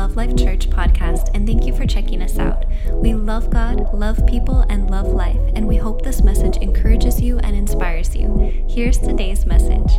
Love Life Church podcast, and thank you for checking us out. We love God, love people, and love life, and we hope this message encourages you and inspires you. Here's today's message.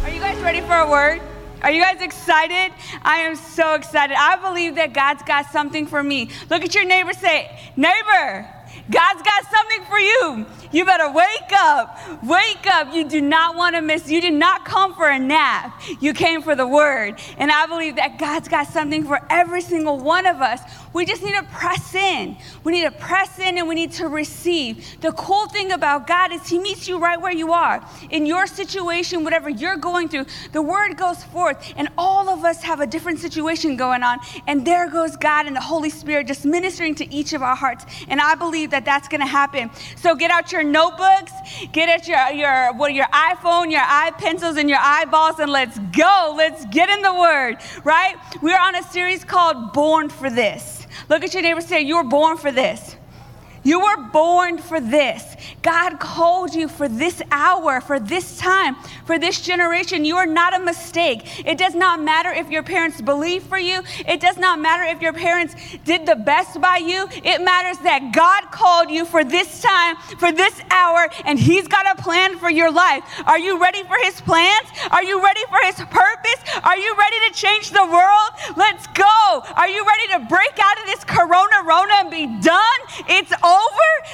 Are you guys ready for a word? Are you guys excited? I am so excited. I believe that God's got something for me. Look at your neighbor, say, Neighbor, God's got something for you. You better wake up. Wake up. You do not want to miss. You did not come for a nap. You came for the word. And I believe that God's got something for every single one of us. We just need to press in. We need to press in and we need to receive. The cool thing about God is He meets you right where you are. In your situation, whatever you're going through, the word goes forth. And all of us have a different situation going on. And there goes God and the Holy Spirit just ministering to each of our hearts. And I believe that that's going to happen. So get out your notebooks, get at your, your, what, your iPhone, your eye pencils, and your eyeballs, and let's go. Let's get in the Word, right? We're on a series called Born for This. Look at your neighbor say, You were born for this. You were born for this. God called you for this hour, for this time, for this generation. You are not a mistake. It does not matter if your parents believe for you. It does not matter if your parents did the best by you. It matters that God called you for this time, for this hour, and He's got a plan for your life. Are you ready for His plans? Are you ready for His purpose? Are you ready to change the world? Let's go. Are you ready to break out of this corona rona and be done? It's.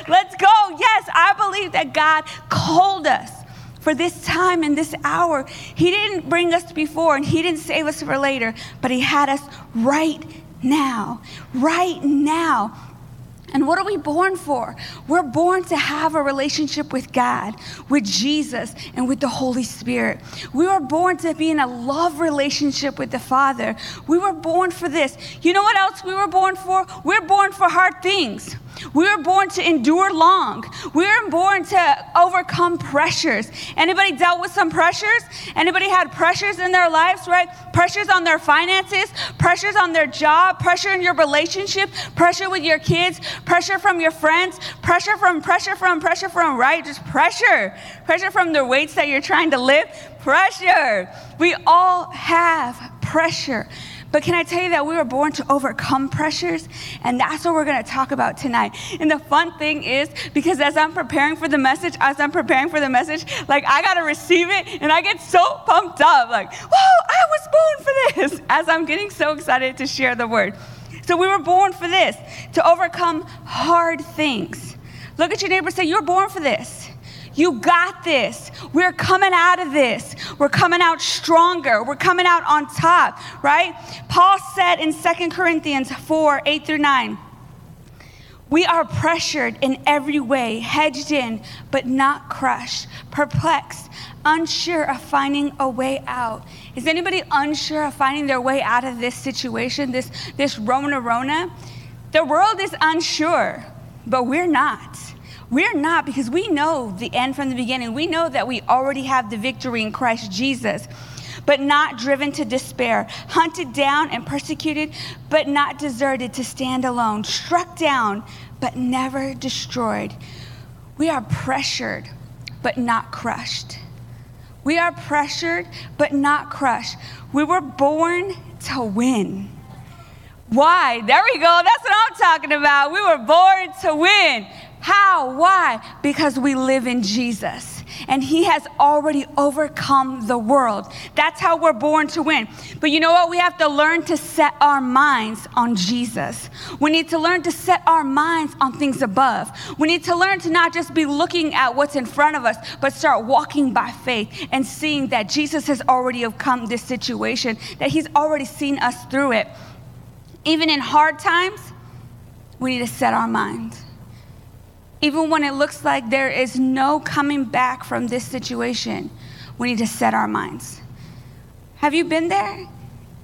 Let's go. Yes, I believe that God called us for this time and this hour. He didn't bring us before and He didn't save us for later, but He had us right now. Right now. And what are we born for? We're born to have a relationship with God, with Jesus, and with the Holy Spirit. We were born to be in a love relationship with the Father. We were born for this. You know what else we were born for? We're born for hard things. We were born to endure long. We were born to overcome pressures. Anybody dealt with some pressures? Anybody had pressures in their lives, right? Pressures on their finances, pressures on their job, pressure in your relationship, pressure with your kids, pressure from your friends, pressure from pressure from pressure from right? Just pressure. Pressure from the weights that you're trying to lift. Pressure. We all have pressure. But can I tell you that we were born to overcome pressures? And that's what we're going to talk about tonight. And the fun thing is, because as I'm preparing for the message, as I'm preparing for the message, like I got to receive it and I get so pumped up. Like, whoa, I was born for this. As I'm getting so excited to share the word. So we were born for this, to overcome hard things. Look at your neighbor say, You're born for this. You got this. We're coming out of this. We're coming out stronger. We're coming out on top, right? Paul said in Second Corinthians 4 8 through 9, we are pressured in every way, hedged in, but not crushed, perplexed, unsure of finding a way out. Is anybody unsure of finding their way out of this situation, this, this Rona Rona? The world is unsure, but we're not. We're not because we know the end from the beginning. We know that we already have the victory in Christ Jesus, but not driven to despair, hunted down and persecuted, but not deserted to stand alone, struck down, but never destroyed. We are pressured, but not crushed. We are pressured, but not crushed. We were born to win. Why? There we go. That's what I'm talking about. We were born to win. How? Why? Because we live in Jesus and He has already overcome the world. That's how we're born to win. But you know what? We have to learn to set our minds on Jesus. We need to learn to set our minds on things above. We need to learn to not just be looking at what's in front of us, but start walking by faith and seeing that Jesus has already overcome this situation, that He's already seen us through it. Even in hard times, we need to set our minds even when it looks like there is no coming back from this situation, we need to set our minds. Have you been there?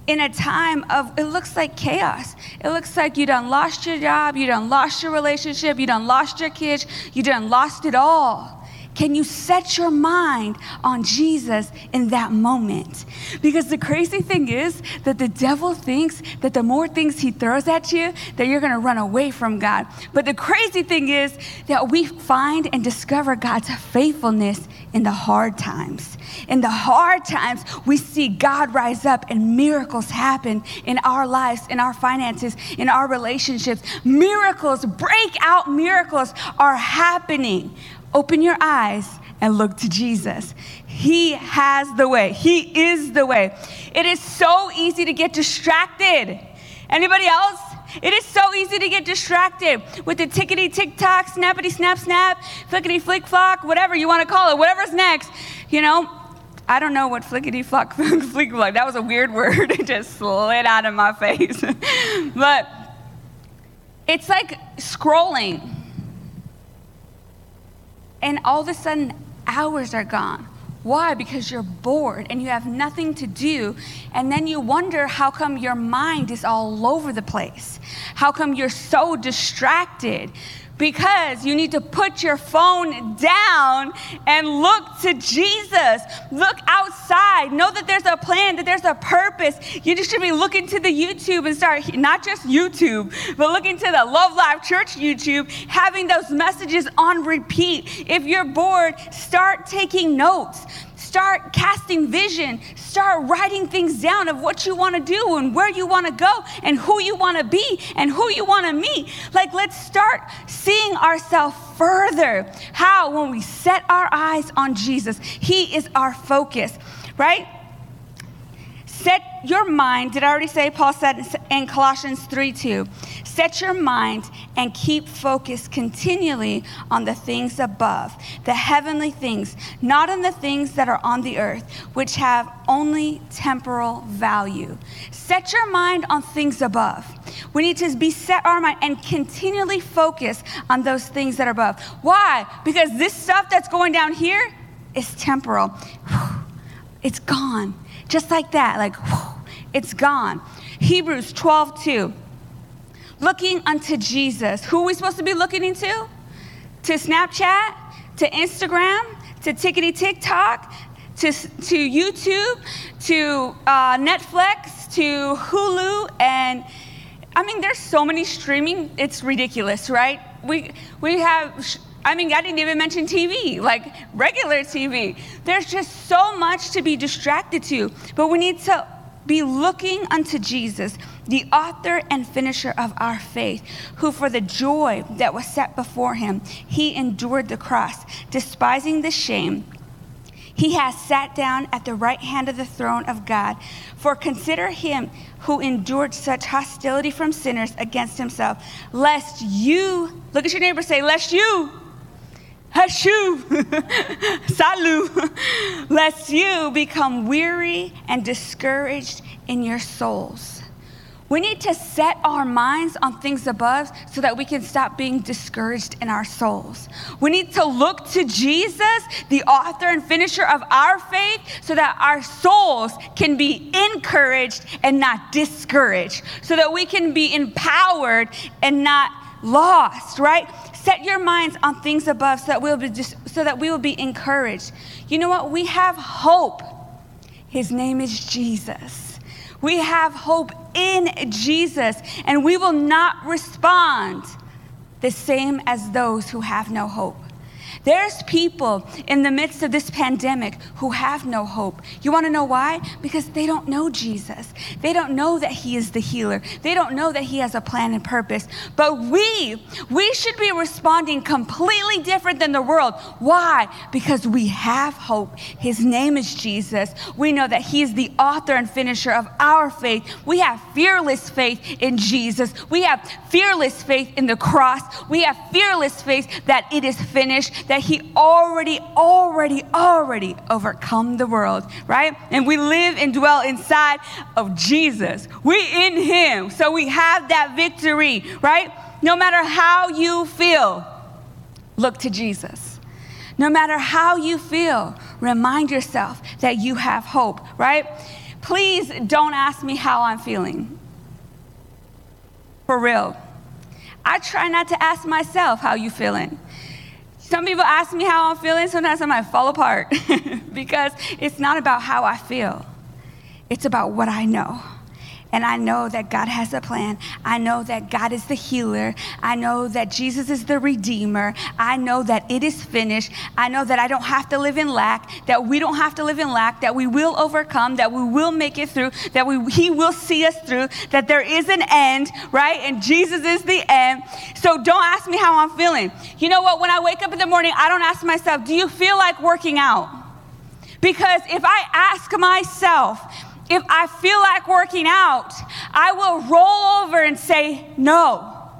In a time of, it looks like chaos. It looks like you done lost your job, you done lost your relationship, you done lost your kids, you done lost it all. Can you set your mind on Jesus in that moment? Because the crazy thing is that the devil thinks that the more things he throws at you, that you're going to run away from God. But the crazy thing is that we find and discover God's faithfulness in the hard times. In the hard times, we see God rise up and miracles happen in our lives, in our finances, in our relationships. Miracles, breakout miracles are happening. Open your eyes and look to Jesus. He has the way. He is the way. It is so easy to get distracted. Anybody else? It is so easy to get distracted with the tickety tick tock, snappity snap snap, flickety flick flock, whatever you want to call it, whatever's next. You know, I don't know what flickety flock flick flock. That was a weird word. It just slid out of my face. but it's like scrolling. And all of a sudden, hours are gone. Why? Because you're bored and you have nothing to do. And then you wonder how come your mind is all over the place? How come you're so distracted? Because you need to put your phone down and look to Jesus. Look outside. Know that there's a plan, that there's a purpose. You just should be looking to the YouTube and start, not just YouTube, but looking to the Love Life Church YouTube, having those messages on repeat. If you're bored, start taking notes start casting vision, start writing things down of what you want to do and where you want to go and who you want to be and who you want to meet. Like, let's start seeing ourselves further. How? When we set our eyes on Jesus, He is our focus, right? Set your mind, did I already say? Paul said in Colossians 3 2. Set your mind and keep focused continually on the things above, the heavenly things, not on the things that are on the earth, which have only temporal value. Set your mind on things above. We need to be set our mind and continually focus on those things that are above. Why? Because this stuff that's going down here is temporal. It's gone. Just like that, like, it's gone. Hebrews 12, 2 looking unto Jesus. Who are we supposed to be looking into? To Snapchat, to Instagram, to Tickety TikTok, to, to YouTube, to uh, Netflix, to Hulu, and I mean, there's so many streaming, it's ridiculous, right? We, we have, I mean, I didn't even mention TV, like regular TV. There's just so much to be distracted to, but we need to be looking unto Jesus, the author and finisher of our faith, who for the joy that was set before him, he endured the cross, despising the shame. He has sat down at the right hand of the throne of God. For consider him who endured such hostility from sinners against himself, lest you, look at your neighbor, say, lest you, Hashu, Salu, lest you become weary and discouraged in your souls. We need to set our minds on things above so that we can stop being discouraged in our souls. We need to look to Jesus, the author and finisher of our faith, so that our souls can be encouraged and not discouraged, so that we can be empowered and not lost, right? Set your minds on things above so that we'll be just, so that we will be encouraged. You know what? We have hope. His name is Jesus. We have hope in Jesus, and we will not respond the same as those who have no hope. There's people in the midst of this pandemic who have no hope. You want to know why? Because they don't know Jesus. They don't know that He is the healer. They don't know that He has a plan and purpose. But we, we should be responding completely different than the world. Why? Because we have hope. His name is Jesus. We know that He is the author and finisher of our faith. We have fearless faith in Jesus. We have fearless faith in the cross. We have fearless faith that it is finished that he already, already, already overcome the world, right? And we live and dwell inside of Jesus. We in him. So we have that victory, right? No matter how you feel, look to Jesus. No matter how you feel, remind yourself that you have hope, right? Please don't ask me how I'm feeling. For real. I try not to ask myself how you feeling Some people ask me how I'm feeling. Sometimes I might fall apart because it's not about how I feel, it's about what I know. And I know that God has a plan. I know that God is the healer. I know that Jesus is the redeemer. I know that it is finished. I know that I don't have to live in lack, that we don't have to live in lack, that we will overcome, that we will make it through, that we, He will see us through, that there is an end, right? And Jesus is the end. So don't ask me how I'm feeling. You know what? When I wake up in the morning, I don't ask myself, do you feel like working out? Because if I ask myself, if I feel like working out, I will roll over and say no.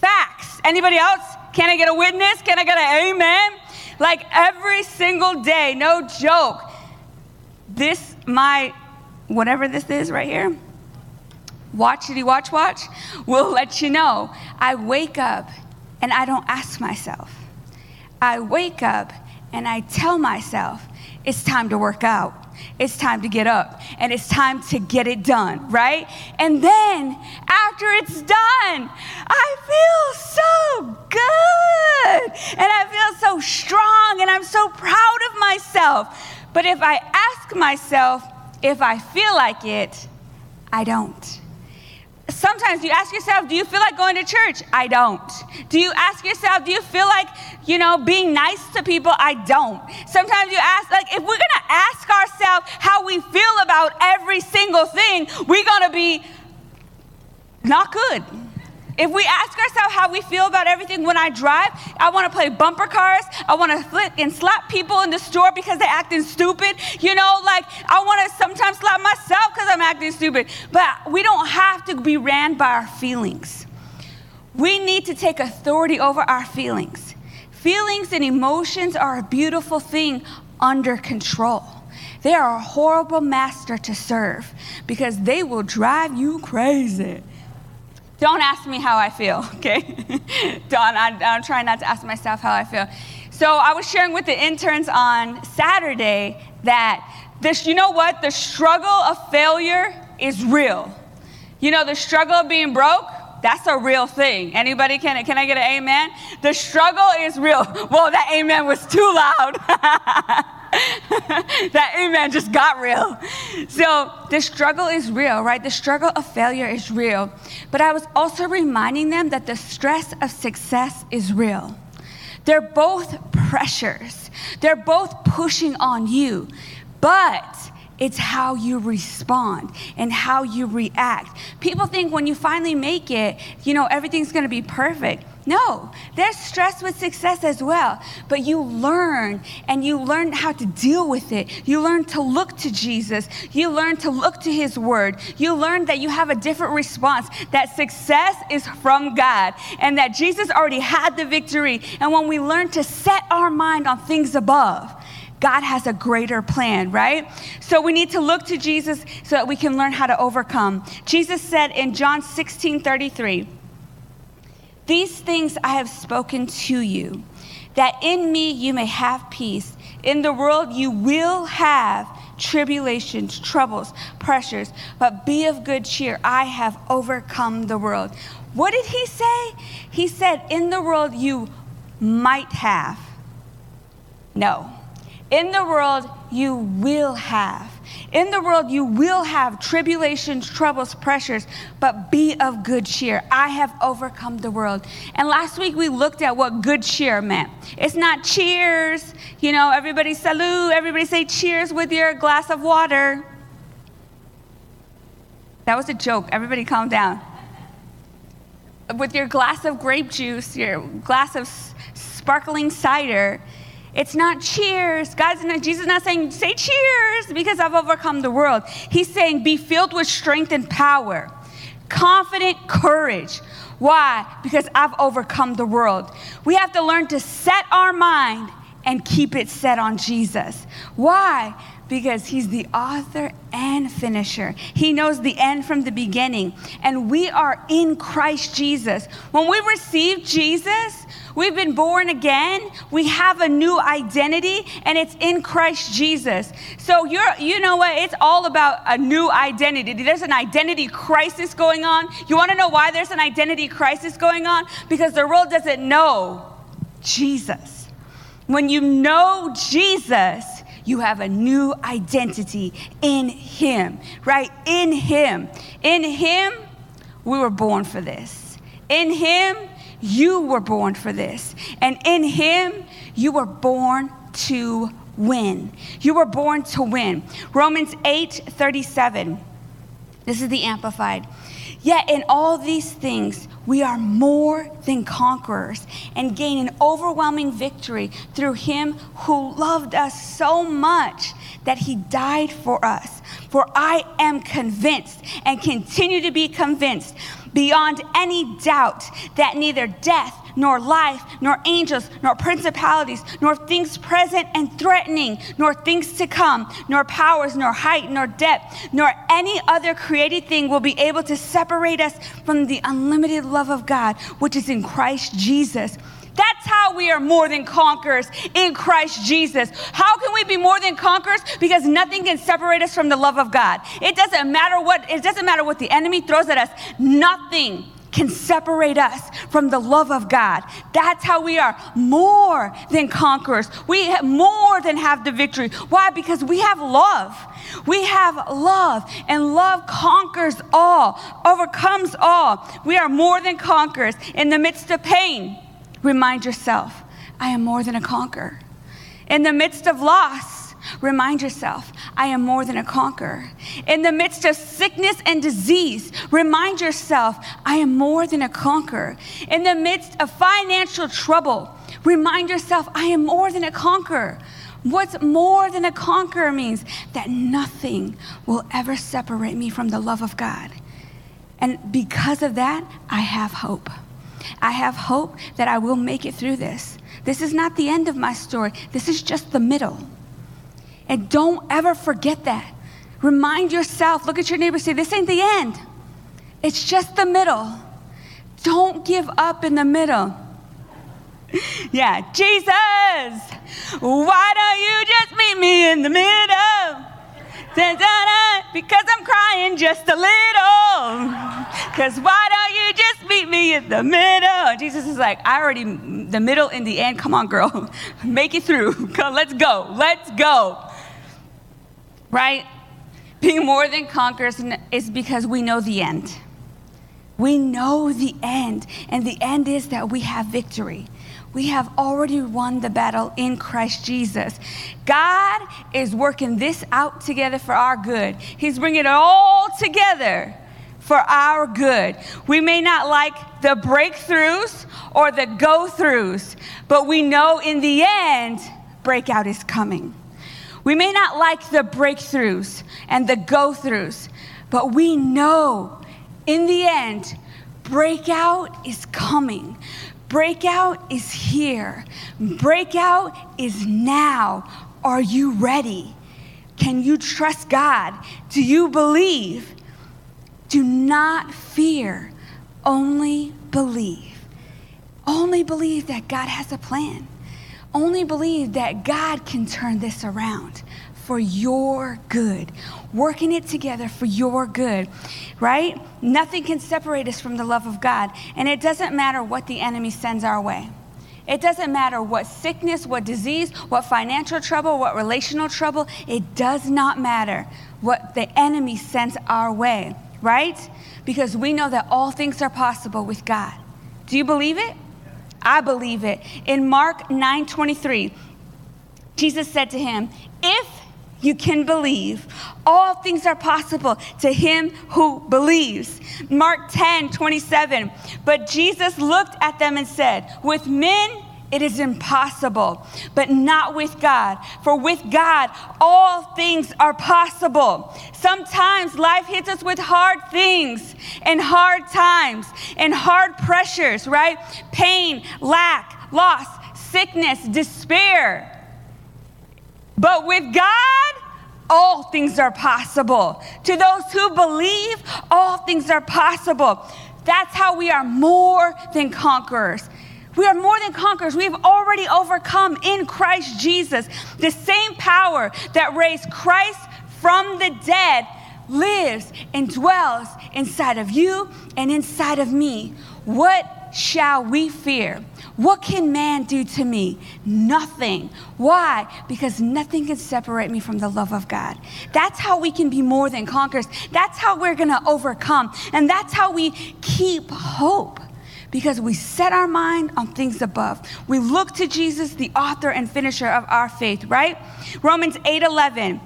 Facts. Anybody else? Can I get a witness? Can I get an amen? Like every single day, no joke. This, my, whatever this is right here, watchity watch watch, will let you know. I wake up and I don't ask myself. I wake up and I tell myself, it's time to work out it's time to get up and it's time to get it done, right? And then after it's done, I feel so good and I feel so strong and I'm so proud of myself. But if I ask myself if I feel like it, I don't. Sometimes you ask yourself, do you feel like going to church? I don't. Do you ask yourself, do you feel like, you know, being nice to people? I don't. Sometimes you ask, like, if we're gonna ask ourselves how we feel about every single thing, we're gonna be not good. If we ask ourselves how we feel about everything when I drive, I want to play bumper cars. I want to flip and slap people in the store because they're acting stupid. You know, like I want to sometimes slap myself because I'm acting stupid. But we don't have to be ran by our feelings. We need to take authority over our feelings. Feelings and emotions are a beautiful thing under control. They are a horrible master to serve because they will drive you crazy. Don't ask me how I feel, okay? Don't, I, I'm trying not to ask myself how I feel. So I was sharing with the interns on Saturday that this, you know what? The struggle of failure is real. You know, the struggle of being broke, that's a real thing. Anybody can, can I get an amen? The struggle is real. Well, that amen was too loud. that amen just got real. So the struggle is real, right? The struggle of failure is real. But I was also reminding them that the stress of success is real. They're both pressures, they're both pushing on you. But it's how you respond and how you react. People think when you finally make it, you know, everything's gonna be perfect. No, there's stress with success as well. But you learn and you learn how to deal with it. You learn to look to Jesus. You learn to look to His Word. You learn that you have a different response, that success is from God, and that Jesus already had the victory. And when we learn to set our mind on things above, God has a greater plan, right? So we need to look to Jesus so that we can learn how to overcome. Jesus said in John 16 33, These things I have spoken to you, that in me you may have peace. In the world you will have tribulations, troubles, pressures, but be of good cheer. I have overcome the world. What did he say? He said, In the world you might have. No. In the world, you will have. In the world, you will have tribulations, troubles, pressures, but be of good cheer. I have overcome the world. And last week, we looked at what good cheer meant. It's not cheers, you know, everybody salute, everybody say cheers with your glass of water. That was a joke. Everybody calm down. With your glass of grape juice, your glass of sparkling cider, it's not cheers. God's not, Jesus is not saying, say cheers because I've overcome the world. He's saying, be filled with strength and power, confident courage. Why? Because I've overcome the world. We have to learn to set our mind and keep it set on Jesus. Why? Because he's the author and finisher. He knows the end from the beginning. And we are in Christ Jesus. When we receive Jesus, We've been born again. We have a new identity, and it's in Christ Jesus. So you're, you know what? It's all about a new identity. There's an identity crisis going on. You want to know why there's an identity crisis going on? Because the world doesn't know Jesus. When you know Jesus, you have a new identity in Him, right? In Him. In Him, we were born for this. In Him, you were born for this. And in Him, you were born to win. You were born to win. Romans 8 37. This is the Amplified. Yet in all these things, we are more than conquerors and gain an overwhelming victory through him who loved us so much that he died for us. For I am convinced and continue to be convinced beyond any doubt that neither death nor life, nor angels, nor principalities, nor things present and threatening, nor things to come, nor powers, nor height, nor depth, nor any other created thing will be able to separate us from the unlimited love of God, which is in Christ Jesus. That's how we are more than conquerors in Christ Jesus. How can we be more than conquerors? Because nothing can separate us from the love of God. It doesn't matter what it doesn't matter what the enemy throws at us. Nothing can separate us from the love of God. That's how we are more than conquerors. We more than have the victory. Why? Because we have love. We have love, and love conquers all, overcomes all. We are more than conquerors. In the midst of pain, remind yourself, I am more than a conqueror. In the midst of loss, Remind yourself, I am more than a conqueror. In the midst of sickness and disease, remind yourself, I am more than a conqueror. In the midst of financial trouble, remind yourself, I am more than a conqueror. What's more than a conqueror means that nothing will ever separate me from the love of God. And because of that, I have hope. I have hope that I will make it through this. This is not the end of my story, this is just the middle. And don't ever forget that. Remind yourself, look at your neighbor, say, This ain't the end, it's just the middle. Don't give up in the middle. Yeah, Jesus, why don't you just meet me in the middle? Because I'm crying just a little. Because why don't you just meet me in the middle? Jesus is like, I already, the middle and the end, come on, girl. Make it through. Come, let's go. Let's go right? Being more than conquerors is because we know the end. We know the end, and the end is that we have victory. We have already won the battle in Christ Jesus. God is working this out together for our good. He's bringing it all together for our good. We may not like the breakthroughs or the go throughs, but we know in the end, breakout is coming. We may not like the breakthroughs and the go throughs, but we know in the end, breakout is coming. Breakout is here. Breakout is now. Are you ready? Can you trust God? Do you believe? Do not fear, only believe. Only believe that God has a plan only believe that God can turn this around for your good, working it together for your good, right? Nothing can separate us from the love of God. And it doesn't matter what the enemy sends our way. It doesn't matter what sickness, what disease, what financial trouble, what relational trouble. It does not matter what the enemy sends our way, right? Because we know that all things are possible with God. Do you believe it? I believe it. In Mark 9 23, Jesus said to him, If you can believe, all things are possible to him who believes. Mark 10 27, but Jesus looked at them and said, With men, it is impossible, but not with God. For with God, all things are possible. Sometimes life hits us with hard things and hard times and hard pressures, right? Pain, lack, loss, sickness, despair. But with God, all things are possible. To those who believe, all things are possible. That's how we are more than conquerors. We are more than conquerors. We have already overcome in Christ Jesus. The same power that raised Christ from the dead lives and dwells inside of you and inside of me. What shall we fear? What can man do to me? Nothing. Why? Because nothing can separate me from the love of God. That's how we can be more than conquerors. That's how we're going to overcome. And that's how we keep hope because we set our mind on things above. We look to Jesus, the author and finisher of our faith, right? Romans 8 11.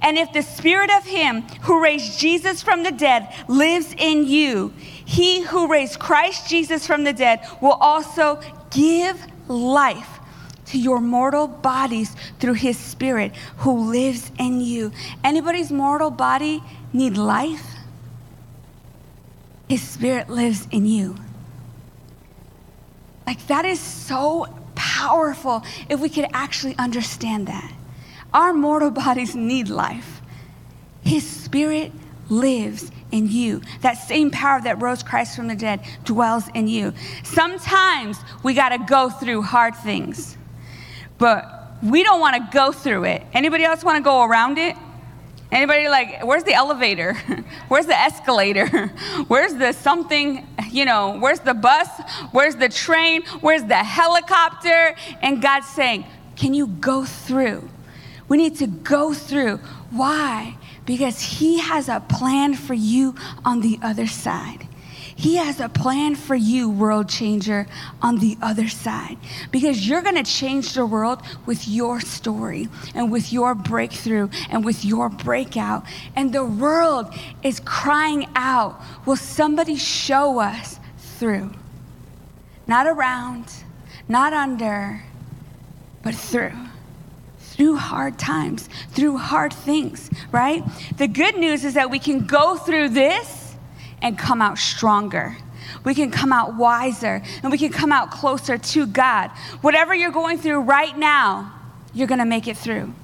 And if the spirit of him who raised Jesus from the dead lives in you, he who raised Christ Jesus from the dead will also give life to your mortal bodies through his spirit who lives in you. Anybody's mortal body need life? His spirit lives in you. Like that is so powerful if we could actually understand that. Our mortal bodies need life. His spirit lives in you. That same power that rose Christ from the dead dwells in you. Sometimes we got to go through hard things, but we don't want to go through it. Anybody else want to go around it? Anybody like, where's the elevator? where's the escalator? where's the something, you know, where's the bus? Where's the train? Where's the helicopter? And God's saying, can you go through? We need to go through. Why? Because He has a plan for you on the other side. He has a plan for you, world changer, on the other side. Because you're going to change the world with your story and with your breakthrough and with your breakout. And the world is crying out Will somebody show us through? Not around, not under, but through through hard times, through hard things, right? The good news is that we can go through this and come out stronger. We can come out wiser and we can come out closer to God. Whatever you're going through right now, you're going to make it through.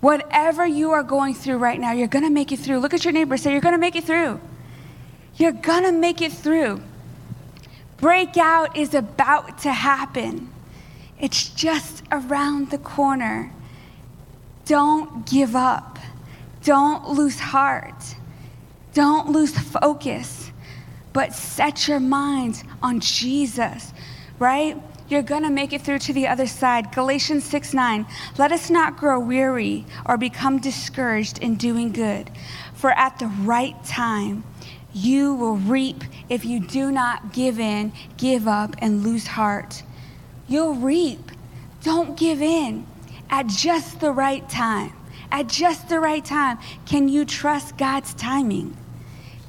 Whatever you are going through right now, you're going to make it through. Look at your neighbor, say, You're going to make it through. You're going to make it through. Breakout is about to happen. It's just around the corner. Don't give up. Don't lose heart. Don't lose focus, but set your minds on Jesus, right? You're going to make it through to the other side. Galatians 6 9. Let us not grow weary or become discouraged in doing good, for at the right time, you will reap if you do not give in, give up, and lose heart. You'll reap. Don't give in at just the right time. At just the right time. Can you trust God's timing?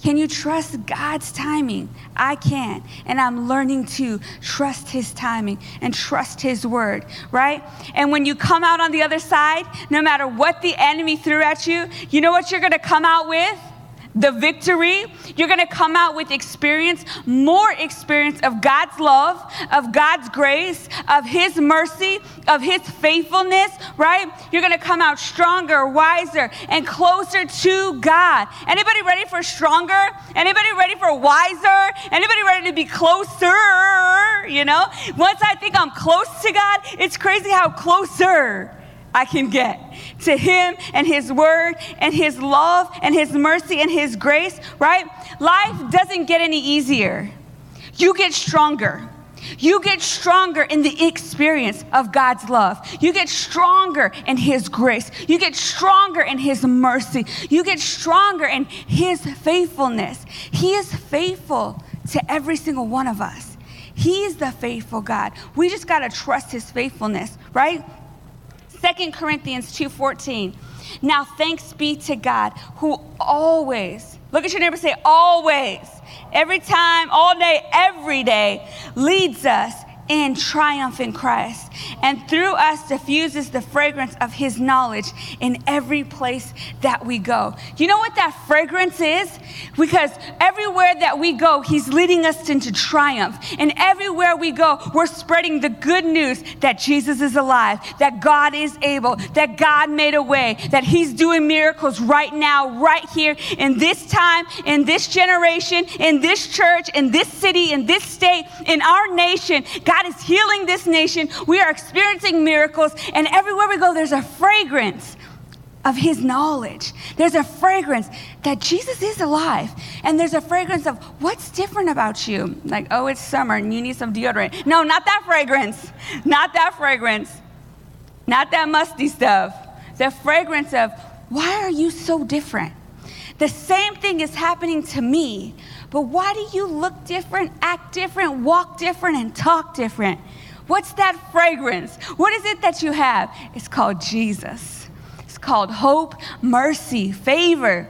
Can you trust God's timing? I can. And I'm learning to trust His timing and trust His word, right? And when you come out on the other side, no matter what the enemy threw at you, you know what you're going to come out with? The victory. You're going to come out with experience, more experience of God's love, of God's grace, of His mercy, of His faithfulness, right? You're going to come out stronger, wiser, and closer to God. Anybody ready for stronger? Anybody ready for wiser? Anybody ready to be closer? You know, once I think I'm close to God, it's crazy how closer I can get to Him and His Word and His love and His mercy and His grace, right? Life doesn't get any easier. You get stronger. You get stronger in the experience of God's love. You get stronger in His grace. You get stronger in His mercy. You get stronger in His faithfulness. He is faithful to every single one of us. He is the faithful God. We just got to trust His faithfulness, right? 2 Corinthians 2:14. Now thanks be to God who always, look at your neighbor say always, every time, all day, every day leads us in triumph in Christ, and through us diffuses the fragrance of his knowledge in every place that we go. You know what that fragrance is? Because everywhere that we go, he's leading us into triumph. And everywhere we go, we're spreading the good news that Jesus is alive, that God is able, that God made a way, that he's doing miracles right now, right here, in this time, in this generation, in this church, in this city, in this state, in our nation. God is healing this nation. We are experiencing miracles, and everywhere we go, there's a fragrance of his knowledge. There's a fragrance that Jesus is alive. And there's a fragrance of what's different about you. Like, oh, it's summer and you need some deodorant. No, not that fragrance. Not that fragrance. Not that musty stuff. The fragrance of why are you so different? The same thing is happening to me, but why do you look different, act different, walk different, and talk different? What's that fragrance? What is it that you have? It's called Jesus called hope, mercy, favor.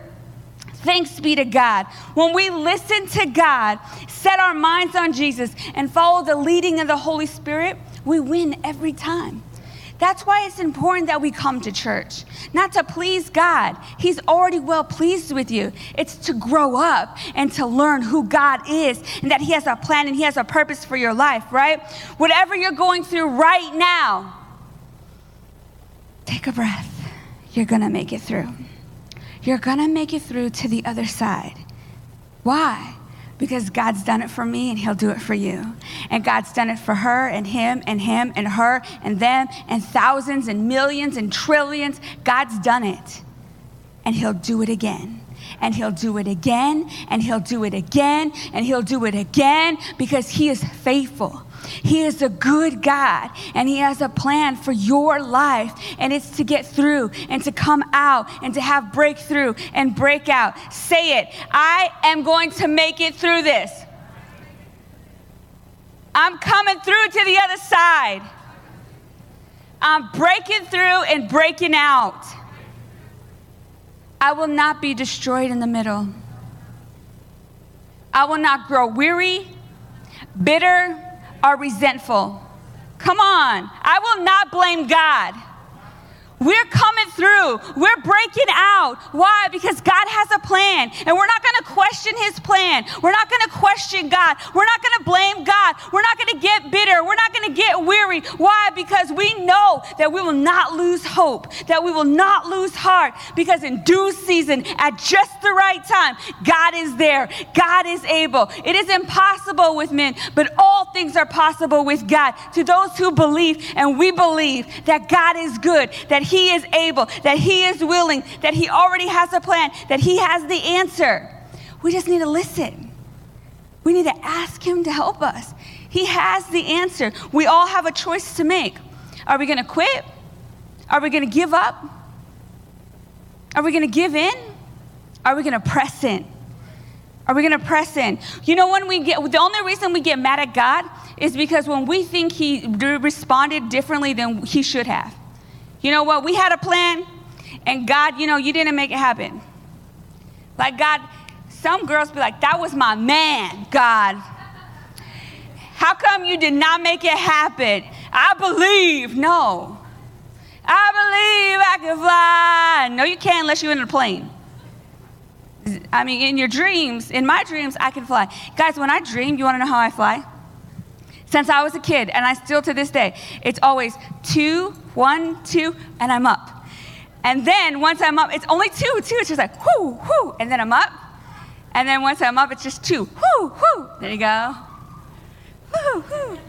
Thanks be to God. When we listen to God, set our minds on Jesus, and follow the leading of the Holy Spirit, we win every time. That's why it's important that we come to church, not to please God. He's already well pleased with you. It's to grow up and to learn who God is and that He has a plan and He has a purpose for your life, right? Whatever you're going through right now, take a breath you're going to make it through. You're going to make it through to the other side. Why? Because God's done it for me and He'll do it for you. And God's done it for her and him and him and her and them and thousands and millions and trillions. God's done it. And He'll do it again. And He'll do it again. And He'll do it again. And He'll do it again because He is faithful. He is a good God and He has a plan for your life. And it's to get through and to come out and to have breakthrough and break out. Say it I am going to make it through this. I'm coming through to the other side. I'm breaking through and breaking out. I will not be destroyed in the middle. I will not grow weary, bitter, are resentful. Come on, I will not blame God. We're coming through. We're breaking out. Why? Because God has a plan. And we're not going to question his plan. We're not going to question God. We're not going to blame God. We're not going to get bitter. We're not going to get weary. Why? Because we know that we will not lose hope, that we will not lose heart. Because in due season, at just the right time, God is there. God is able. It is impossible with men, but all things are possible with God. To those who believe, and we believe that God is good, that he is able, that He is willing, that He already has a plan, that He has the answer. We just need to listen. We need to ask Him to help us. He has the answer. We all have a choice to make. Are we going to quit? Are we going to give up? Are we going to give in? Are we going to press in? Are we going to press in? You know, when we get, the only reason we get mad at God is because when we think He responded differently than He should have. You know what? We had a plan, and God, you know, you didn't make it happen. Like, God, some girls be like, that was my man, God. How come you did not make it happen? I believe. No. I believe I can fly. No, you can't unless you're in a plane. I mean, in your dreams, in my dreams, I can fly. Guys, when I dream, you want to know how I fly? Since I was a kid, and I still to this day, it's always two, one, two, and I'm up. And then once I'm up, it's only two, two. It's just like whoo, whoo, and then I'm up. And then once I'm up, it's just two, whoo, whoo. There you go. Whoo, whoo.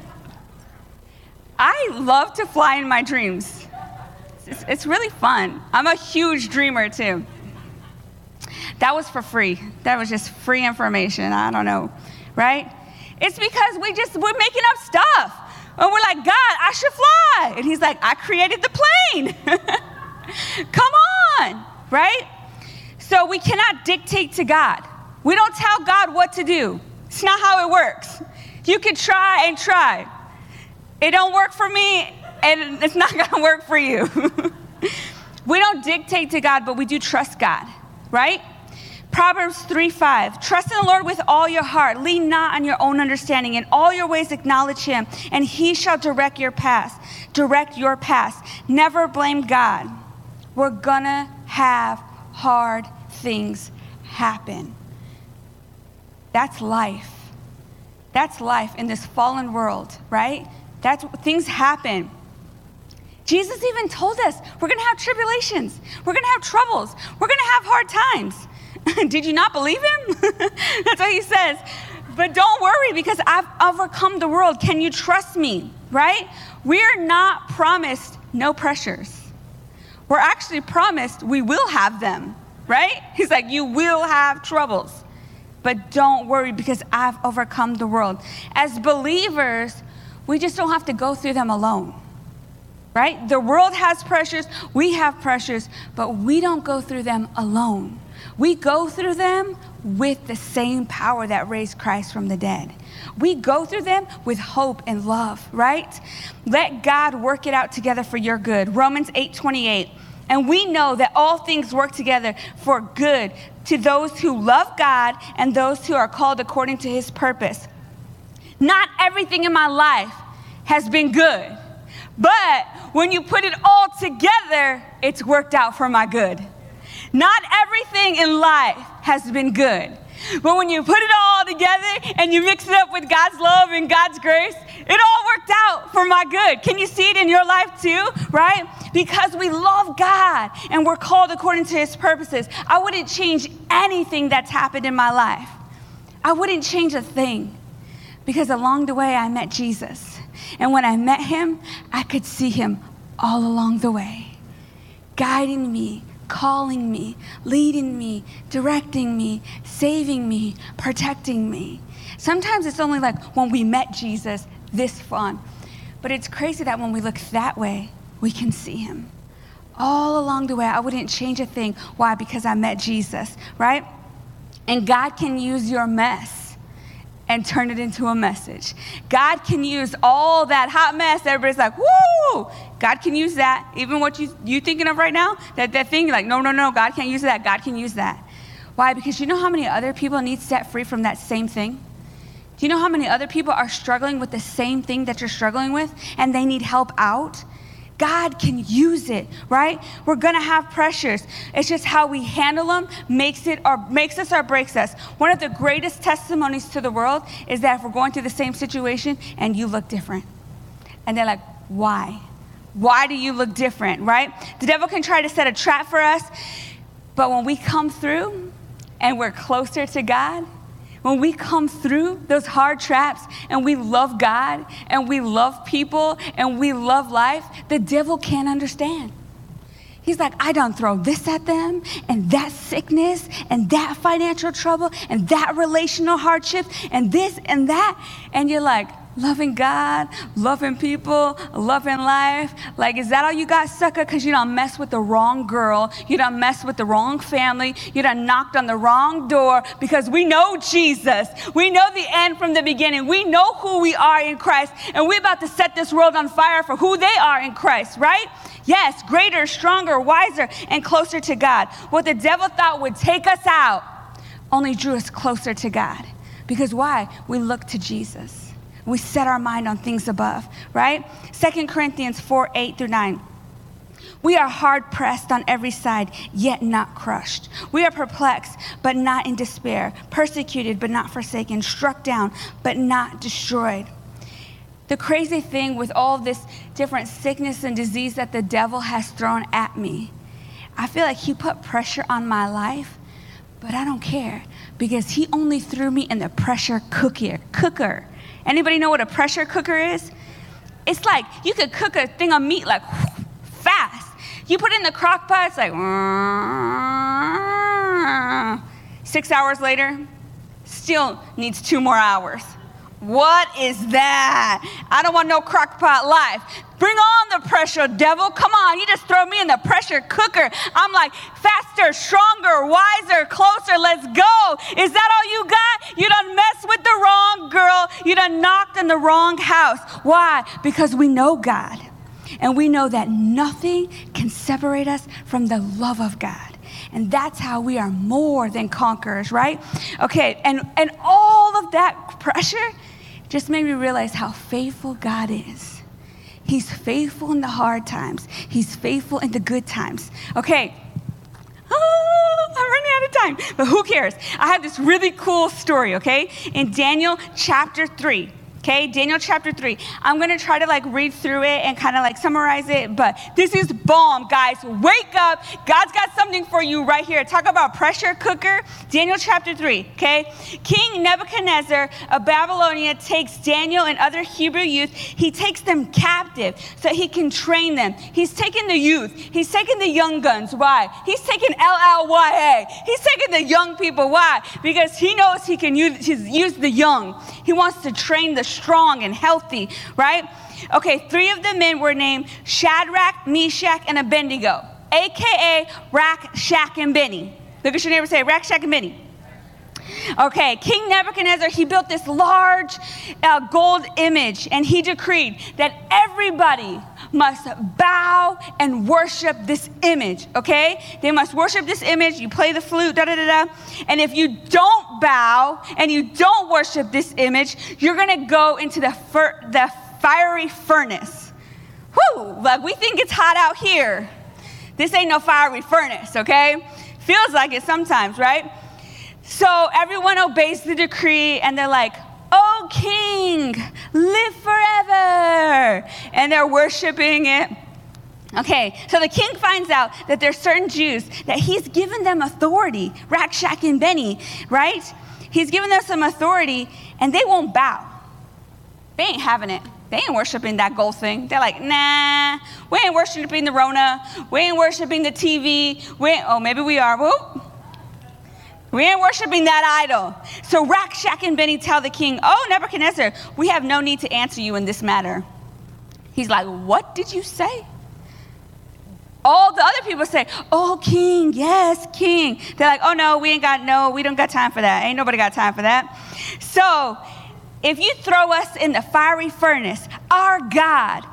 I love to fly in my dreams. It's, it's really fun. I'm a huge dreamer too. That was for free. That was just free information. I don't know, right? It's because we just we're making up stuff. And we're like, God, I should fly. And he's like, I created the plane. Come on, right? So we cannot dictate to God. We don't tell God what to do. It's not how it works. You can try and try. It don't work for me, and it's not gonna work for you. we don't dictate to God, but we do trust God, right? Proverbs 3 5. Trust in the Lord with all your heart. Lean not on your own understanding. In all your ways acknowledge him, and he shall direct your path. Direct your path. Never blame God. We're gonna have hard things happen. That's life. That's life in this fallen world, right? That's things happen. Jesus even told us we're going to have tribulations. We're going to have troubles. We're going to have hard times. Did you not believe him? That's what he says. But don't worry because I've overcome the world. Can you trust me? Right? We're not promised no pressures. we're actually promised we will have them, right? He's like, You will have troubles, but don't worry because I've overcome the world. As believers, we just don't have to go through them alone, right? The world has pressures, we have pressures, but we don't go through them alone. We go through them with the same power that raised Christ from the dead. We go through them with hope and love, right? Let God work it out together for your good. Romans 8 28. And we know that all things work together for good to those who love God and those who are called according to his purpose. Not everything in my life has been good, but when you put it all together, it's worked out for my good. Not everything in life has been good. But when you put it all together and you mix it up with God's love and God's grace, it all worked out for my good. Can you see it in your life too? Right? Because we love God and we're called according to his purposes. I wouldn't change anything that's happened in my life. I wouldn't change a thing because along the way I met Jesus. And when I met him, I could see him all along the way, guiding me, calling me, leading me, directing me, saving me, protecting me. Sometimes it's only like when we met Jesus, this fun. But it's crazy that when we look that way, we can see him. All along the way, I wouldn't change a thing. Why? Because I met Jesus, right? And God can use your mess and turn it into a message. God can use all that hot mess. Everybody's like, woo! God can use that. Even what you you thinking of right now, that, that thing, like, no, no, no, God can't use that. God can use that. Why? Because you know how many other people need set free from that same thing? Do you know how many other people are struggling with the same thing that you're struggling with and they need help out? God can use it, right? We're gonna have pressures. It's just how we handle them makes it or makes us or breaks us. One of the greatest testimonies to the world is that if we're going through the same situation and you look different. And they're like, why? Why do you look different, right? The devil can try to set a trap for us, but when we come through and we're closer to God, when we come through those hard traps and we love God and we love people and we love life, the devil can't understand. He's like, I don't throw this at them and that sickness and that financial trouble and that relational hardship and this and that. And you're like, loving God, loving people, loving life. Like, is that all you got, sucker? Because you don't mess with the wrong girl. You don't mess with the wrong family. You don't knocked on the wrong door because we know Jesus. We know the end from the beginning. We know who we are in Christ. And we're about to set this world on fire for who they are in Christ, right? Yes, greater, stronger, wiser, and closer to God. What the devil thought would take us out only drew us closer to God. Because why? We look to Jesus we set our mind on things above, right? Second Corinthians 4 8 through 9. We are hard pressed on every side, yet not crushed. We are perplexed, but not in despair, persecuted, but not forsaken, struck down, but not destroyed. The crazy thing with all this different sickness and disease that the devil has thrown at me, I feel like he put pressure on my life, but I don't care because he only threw me in the pressure cooker. cooker. Anybody know what a pressure cooker is? It's like you could cook a thing of meat like fast. You put it in the crock pot, it's like six hours later, still needs two more hours. What is that? I don't want no crockpot life. Bring on the pressure, devil. Come on, you just throw me in the pressure cooker. I'm like, faster, stronger, wiser, closer, let's go. Is that all you got? You done messed with the wrong girl. You done knocked in the wrong house. Why? Because we know God. And we know that nothing can separate us from the love of God. And that's how we are more than conquerors, right? Okay, and, and all of that pressure just made me realize how faithful God is. He's faithful in the hard times, He's faithful in the good times. Okay. Oh, I'm running out of time, but who cares? I have this really cool story, okay? In Daniel chapter 3. Okay, Daniel chapter 3. I'm gonna try to like read through it and kind of like summarize it, but this is bomb, guys. Wake up. God's got something for you right here. Talk about pressure cooker. Daniel chapter 3, okay? King Nebuchadnezzar of Babylonia takes Daniel and other Hebrew youth, he takes them captive so he can train them. He's taking the youth, he's taking the young guns. Why? He's taking LLYA. He's taking the young people. Why? Because he knows he can use, He's use the young. He wants to train the strong and healthy, right? Okay, three of the men were named Shadrach, Meshach, and Abednego, aka Rack, Shack, and Benny. Look at your neighbor say, Rack, Shack, and Benny. Okay, King Nebuchadnezzar, he built this large uh, gold image and he decreed that everybody must bow and worship this image, okay? They must worship this image. You play the flute, da da da da. And if you don't bow and you don't worship this image, you're gonna go into the, fir- the fiery furnace. Whew, like we think it's hot out here. This ain't no fiery furnace, okay? Feels like it sometimes, right? So everyone obeys the decree and they're like, Oh, King, live forever. And they're worshiping it. Okay, so the king finds out that there's certain Jews that he's given them authority, Rack, Shack and Benny, right? He's given them some authority and they won't bow. They ain't having it. They ain't worshiping that gold thing. They're like, nah, we ain't worshiping the Rona. We ain't worshiping the TV. We oh, maybe we are. Whoop. We ain't worshiping that idol. So Rack, Shack and Benny tell the king, Oh, Nebuchadnezzar, we have no need to answer you in this matter. He's like, What did you say? All the other people say, Oh, king, yes, king. They're like, Oh, no, we ain't got, no, we don't got time for that. Ain't nobody got time for that. So if you throw us in the fiery furnace, our God,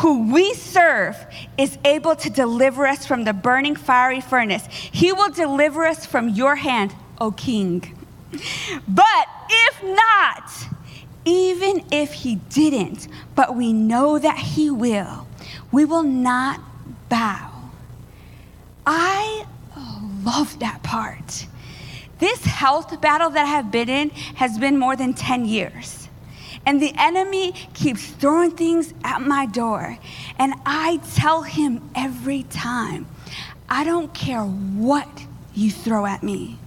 who we serve is able to deliver us from the burning fiery furnace. He will deliver us from your hand, O king. But if not, even if he didn't, but we know that he will, we will not bow. I love that part. This health battle that I have been in has been more than 10 years. And the enemy keeps throwing things at my door. And I tell him every time, I don't care what you throw at me,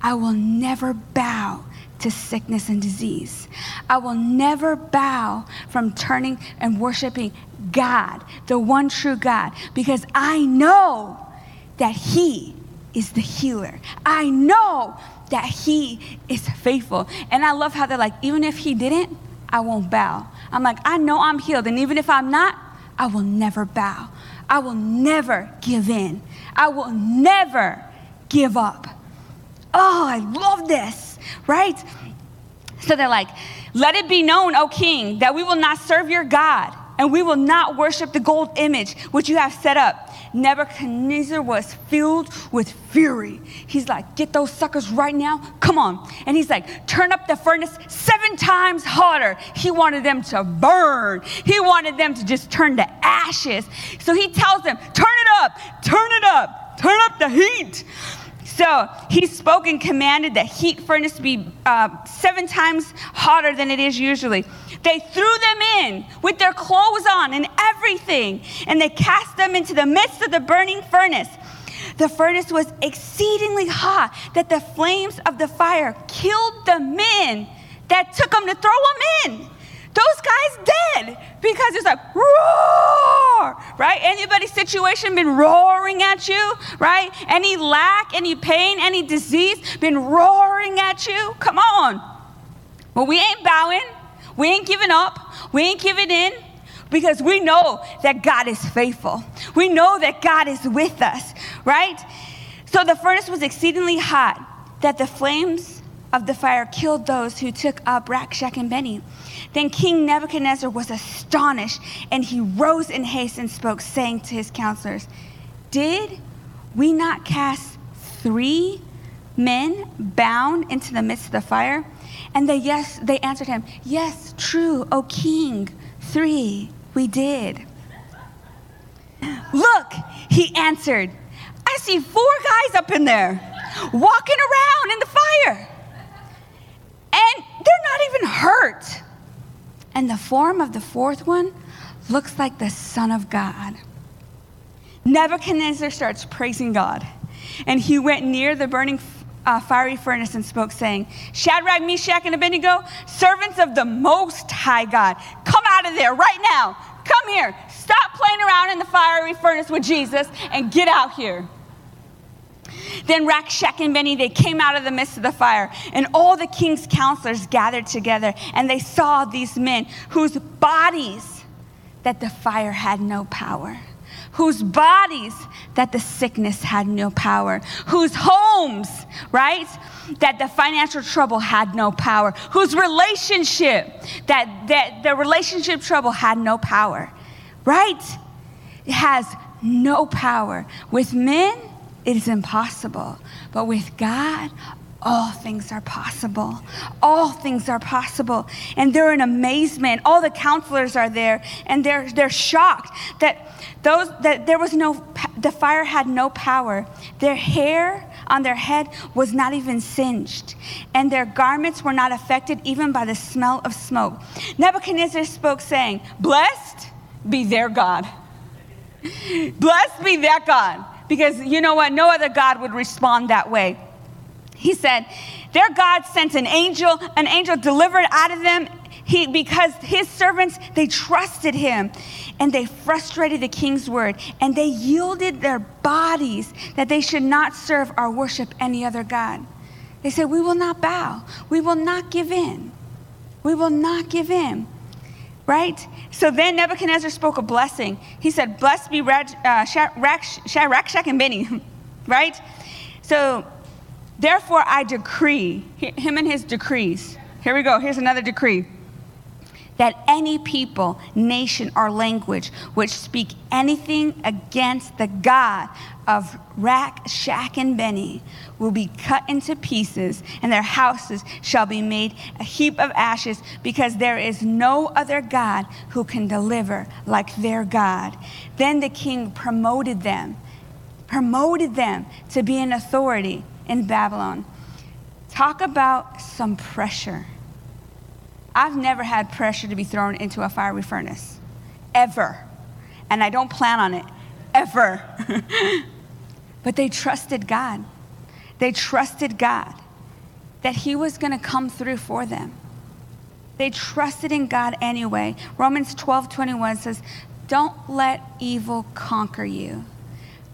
I will never bow to sickness and disease. I will never bow from turning and worshiping God, the one true God, because I know that He is the healer. I know that He is faithful. And I love how they're like, even if He didn't, I won't bow. I'm like, I know I'm healed. And even if I'm not, I will never bow. I will never give in. I will never give up. Oh, I love this, right? So they're like, let it be known, O king, that we will not serve your God and we will not worship the gold image which you have set up. Nebuchadnezzar was filled with fury. He's like, Get those suckers right now. Come on. And he's like, Turn up the furnace seven times hotter. He wanted them to burn, he wanted them to just turn to ashes. So he tells them, Turn it up, turn it up, turn up the heat. So he spoke and commanded the heat furnace to be uh, seven times hotter than it is usually. They threw them in with their clothes on and everything, and they cast them into the midst of the burning furnace. The furnace was exceedingly hot, that the flames of the fire killed the men that took them to throw them in. Those guys dead because it's like roar, right? Anybody's situation been roaring at you, right? Any lack, any pain, any disease been roaring at you? Come on. Well, we ain't bowing. We ain't giving up. We ain't giving in because we know that God is faithful. We know that God is with us, right? So the furnace was exceedingly hot, that the flames of the fire killed those who took up Rack, Shack and Benny. Then King Nebuchadnezzar was astonished, and he rose in haste and spoke, saying to his counselors, Did we not cast three men bound into the midst of the fire? And they, yes, they answered him, Yes, true, O king. Three, we did. Look, he answered, I see four guys up in there walking around in the fire. And they're not even hurt. And the form of the fourth one looks like the Son of God. Nebuchadnezzar starts praising God. And he went near the burning uh, fiery furnace and spoke, saying, Shadrach, Meshach, and Abednego, servants of the Most High God, come out of there right now. Come here. Stop playing around in the fiery furnace with Jesus and get out here. Then Rack, Shack and Benny, they came out of the midst of the fire, and all the king's counselors gathered together, and they saw these men whose bodies that the fire had no power whose bodies that the sickness had no power, whose homes, right, that the financial trouble had no power, whose relationship, that, that the relationship trouble had no power, right? It has no power. With men, it is impossible. But with God, all things are possible. All things are possible. And they're in amazement. All the counselors are there and they're, they're shocked that those that there was no the fire had no power. Their hair on their head was not even singed, and their garments were not affected even by the smell of smoke. Nebuchadnezzar spoke, saying, Blessed be their God. Blessed be that God. Because you know what? No other God would respond that way. He said, Their God sent an angel, an angel delivered out of them he, because his servants, they trusted him and they frustrated the king's word and they yielded their bodies that they should not serve or worship any other God. They said, We will not bow. We will not give in. We will not give in. Right? So then Nebuchadnezzar spoke a blessing. He said, Blessed be Raj, uh, Shadrach, and Benny. right? So therefore I decree, him and his decrees. Here we go. Here's another decree that any people, nation, or language which speak anything against the God of Rack, Shack and Benny will be cut into pieces, and their houses shall be made a heap of ashes, because there is no other God who can deliver like their God. Then the king promoted them, promoted them to be an authority in Babylon. Talk about some pressure. I've never had pressure to be thrown into a fiery furnace, ever. And I don't plan on it, ever. but they trusted God. They trusted God that He was going to come through for them. They trusted in God anyway. Romans 12 21 says, Don't let evil conquer you,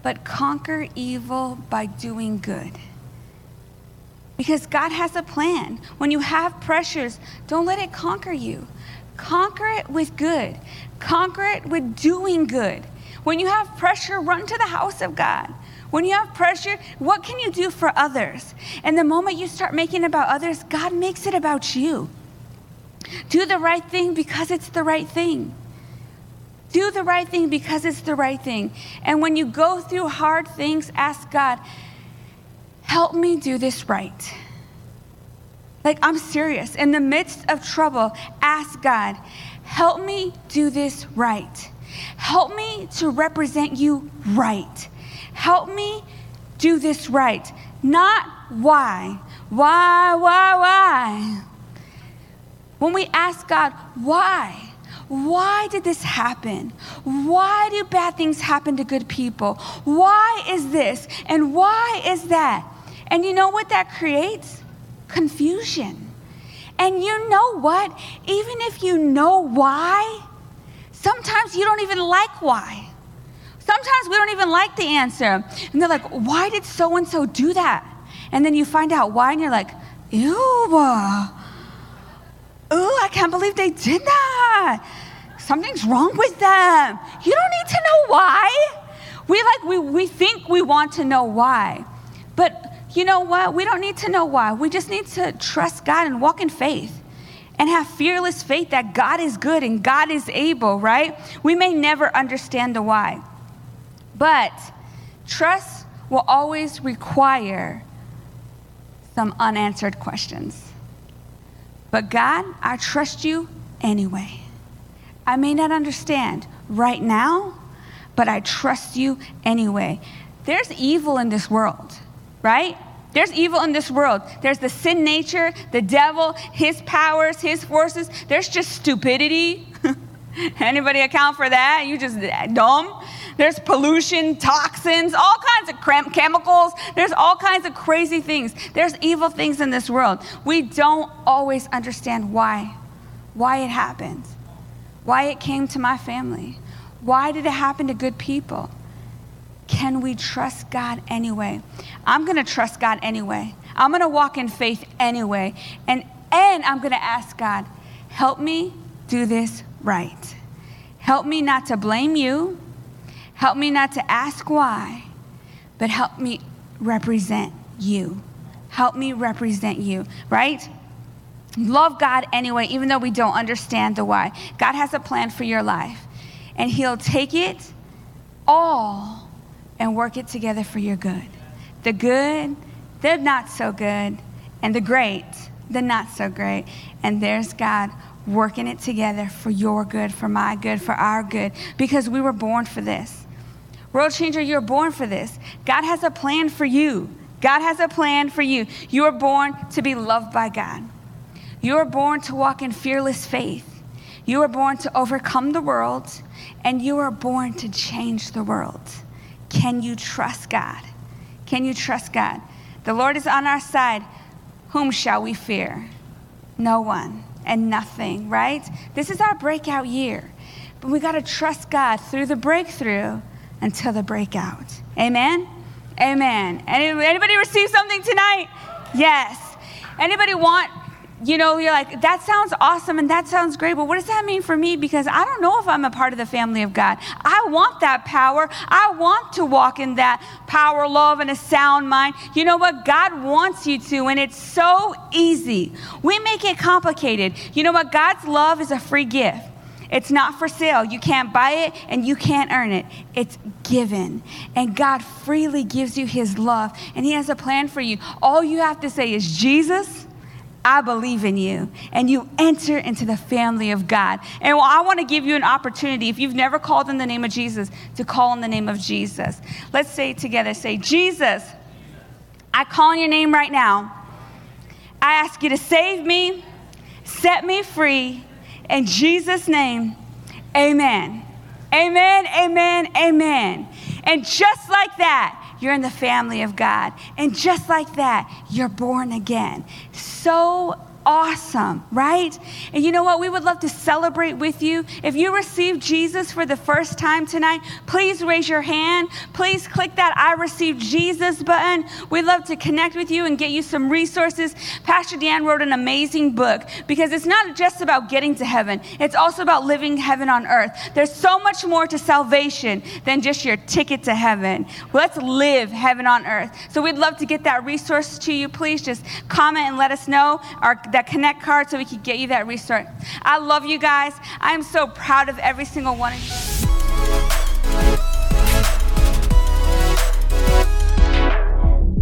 but conquer evil by doing good. Because God has a plan. When you have pressures, don't let it conquer you. Conquer it with good, conquer it with doing good. When you have pressure, run to the house of God. When you have pressure, what can you do for others? And the moment you start making about others, God makes it about you. Do the right thing because it's the right thing. Do the right thing because it's the right thing. And when you go through hard things, ask God, help me do this right. Like, I'm serious. In the midst of trouble, ask God, help me do this right. Help me to represent you right. Help me do this right. Not why. Why, why, why? When we ask God, why? Why did this happen? Why do bad things happen to good people? Why is this? And why is that? And you know what that creates? Confusion. And you know what? Even if you know why, sometimes you don't even like why. Sometimes we don't even like the answer. And they're like, why did so and so do that? And then you find out why, and you're like, ew, uh, ooh, I can't believe they did that. Something's wrong with them. You don't need to know why. We like we, we think we want to know why. But you know what? We don't need to know why. We just need to trust God and walk in faith and have fearless faith that God is good and God is able, right? We may never understand the why, but trust will always require some unanswered questions. But God, I trust you anyway. I may not understand right now, but I trust you anyway. There's evil in this world, right? There's evil in this world. There's the sin nature, the devil, his powers, his forces. There's just stupidity. Anybody account for that? You just dumb. There's pollution, toxins, all kinds of chem- chemicals. There's all kinds of crazy things. There's evil things in this world. We don't always understand why, why it happened, why it came to my family, why did it happen to good people. Can we trust God anyway? I'm going to trust God anyway. I'm going to walk in faith anyway. And, and I'm going to ask God, help me do this right. Help me not to blame you. Help me not to ask why, but help me represent you. Help me represent you, right? Love God anyway, even though we don't understand the why. God has a plan for your life, and He'll take it all and work it together for your good. The good, the not so good, and the great, the not so great. And there's God working it together for your good, for my good, for our good, because we were born for this. World changer, you're born for this. God has a plan for you. God has a plan for you. You are born to be loved by God. You are born to walk in fearless faith. You are born to overcome the world, and you are born to change the world. Can you trust God? Can you trust God? The Lord is on our side. Whom shall we fear? No one and nothing, right? This is our breakout year. But we got to trust God through the breakthrough until the breakout. Amen? Amen. Anybody receive something tonight? Yes. Anybody want, you know, you're like, that sounds awesome and that sounds great, but what does that mean for me? Because I don't know if I'm a part of the family of God. I want that power. I want to walk in that power, love, and a sound mind. You know what? God wants you to, and it's so easy. We make it complicated. You know what? God's love is a free gift. It's not for sale. You can't buy it and you can't earn it. It's given. And God freely gives you His love, and He has a plan for you. All you have to say is, Jesus, I believe in you. And you enter into the family of God. And I want to give you an opportunity, if you've never called in the name of Jesus, to call in the name of Jesus. Let's say together say, Jesus, I call on your name right now. I ask you to save me, set me free in Jesus' name, amen. Amen, amen, amen. And just like that, you're in the family of God. And just like that, you're born again. So awesome, right? And you know what? We would love to celebrate with you. If you received Jesus for the first time tonight, please raise your hand. Please click that I received Jesus button. We'd love to connect with you and get you some resources. Pastor Dan wrote an amazing book because it's not just about getting to heaven, it's also about living heaven on earth. There's so much more to salvation than just your ticket to heaven. Let's live heaven on earth. So we'd love to get that resource to you. Please just comment and let us know. Our that connect card so we can get you that restart. I love you guys. I am so proud of every single one of you.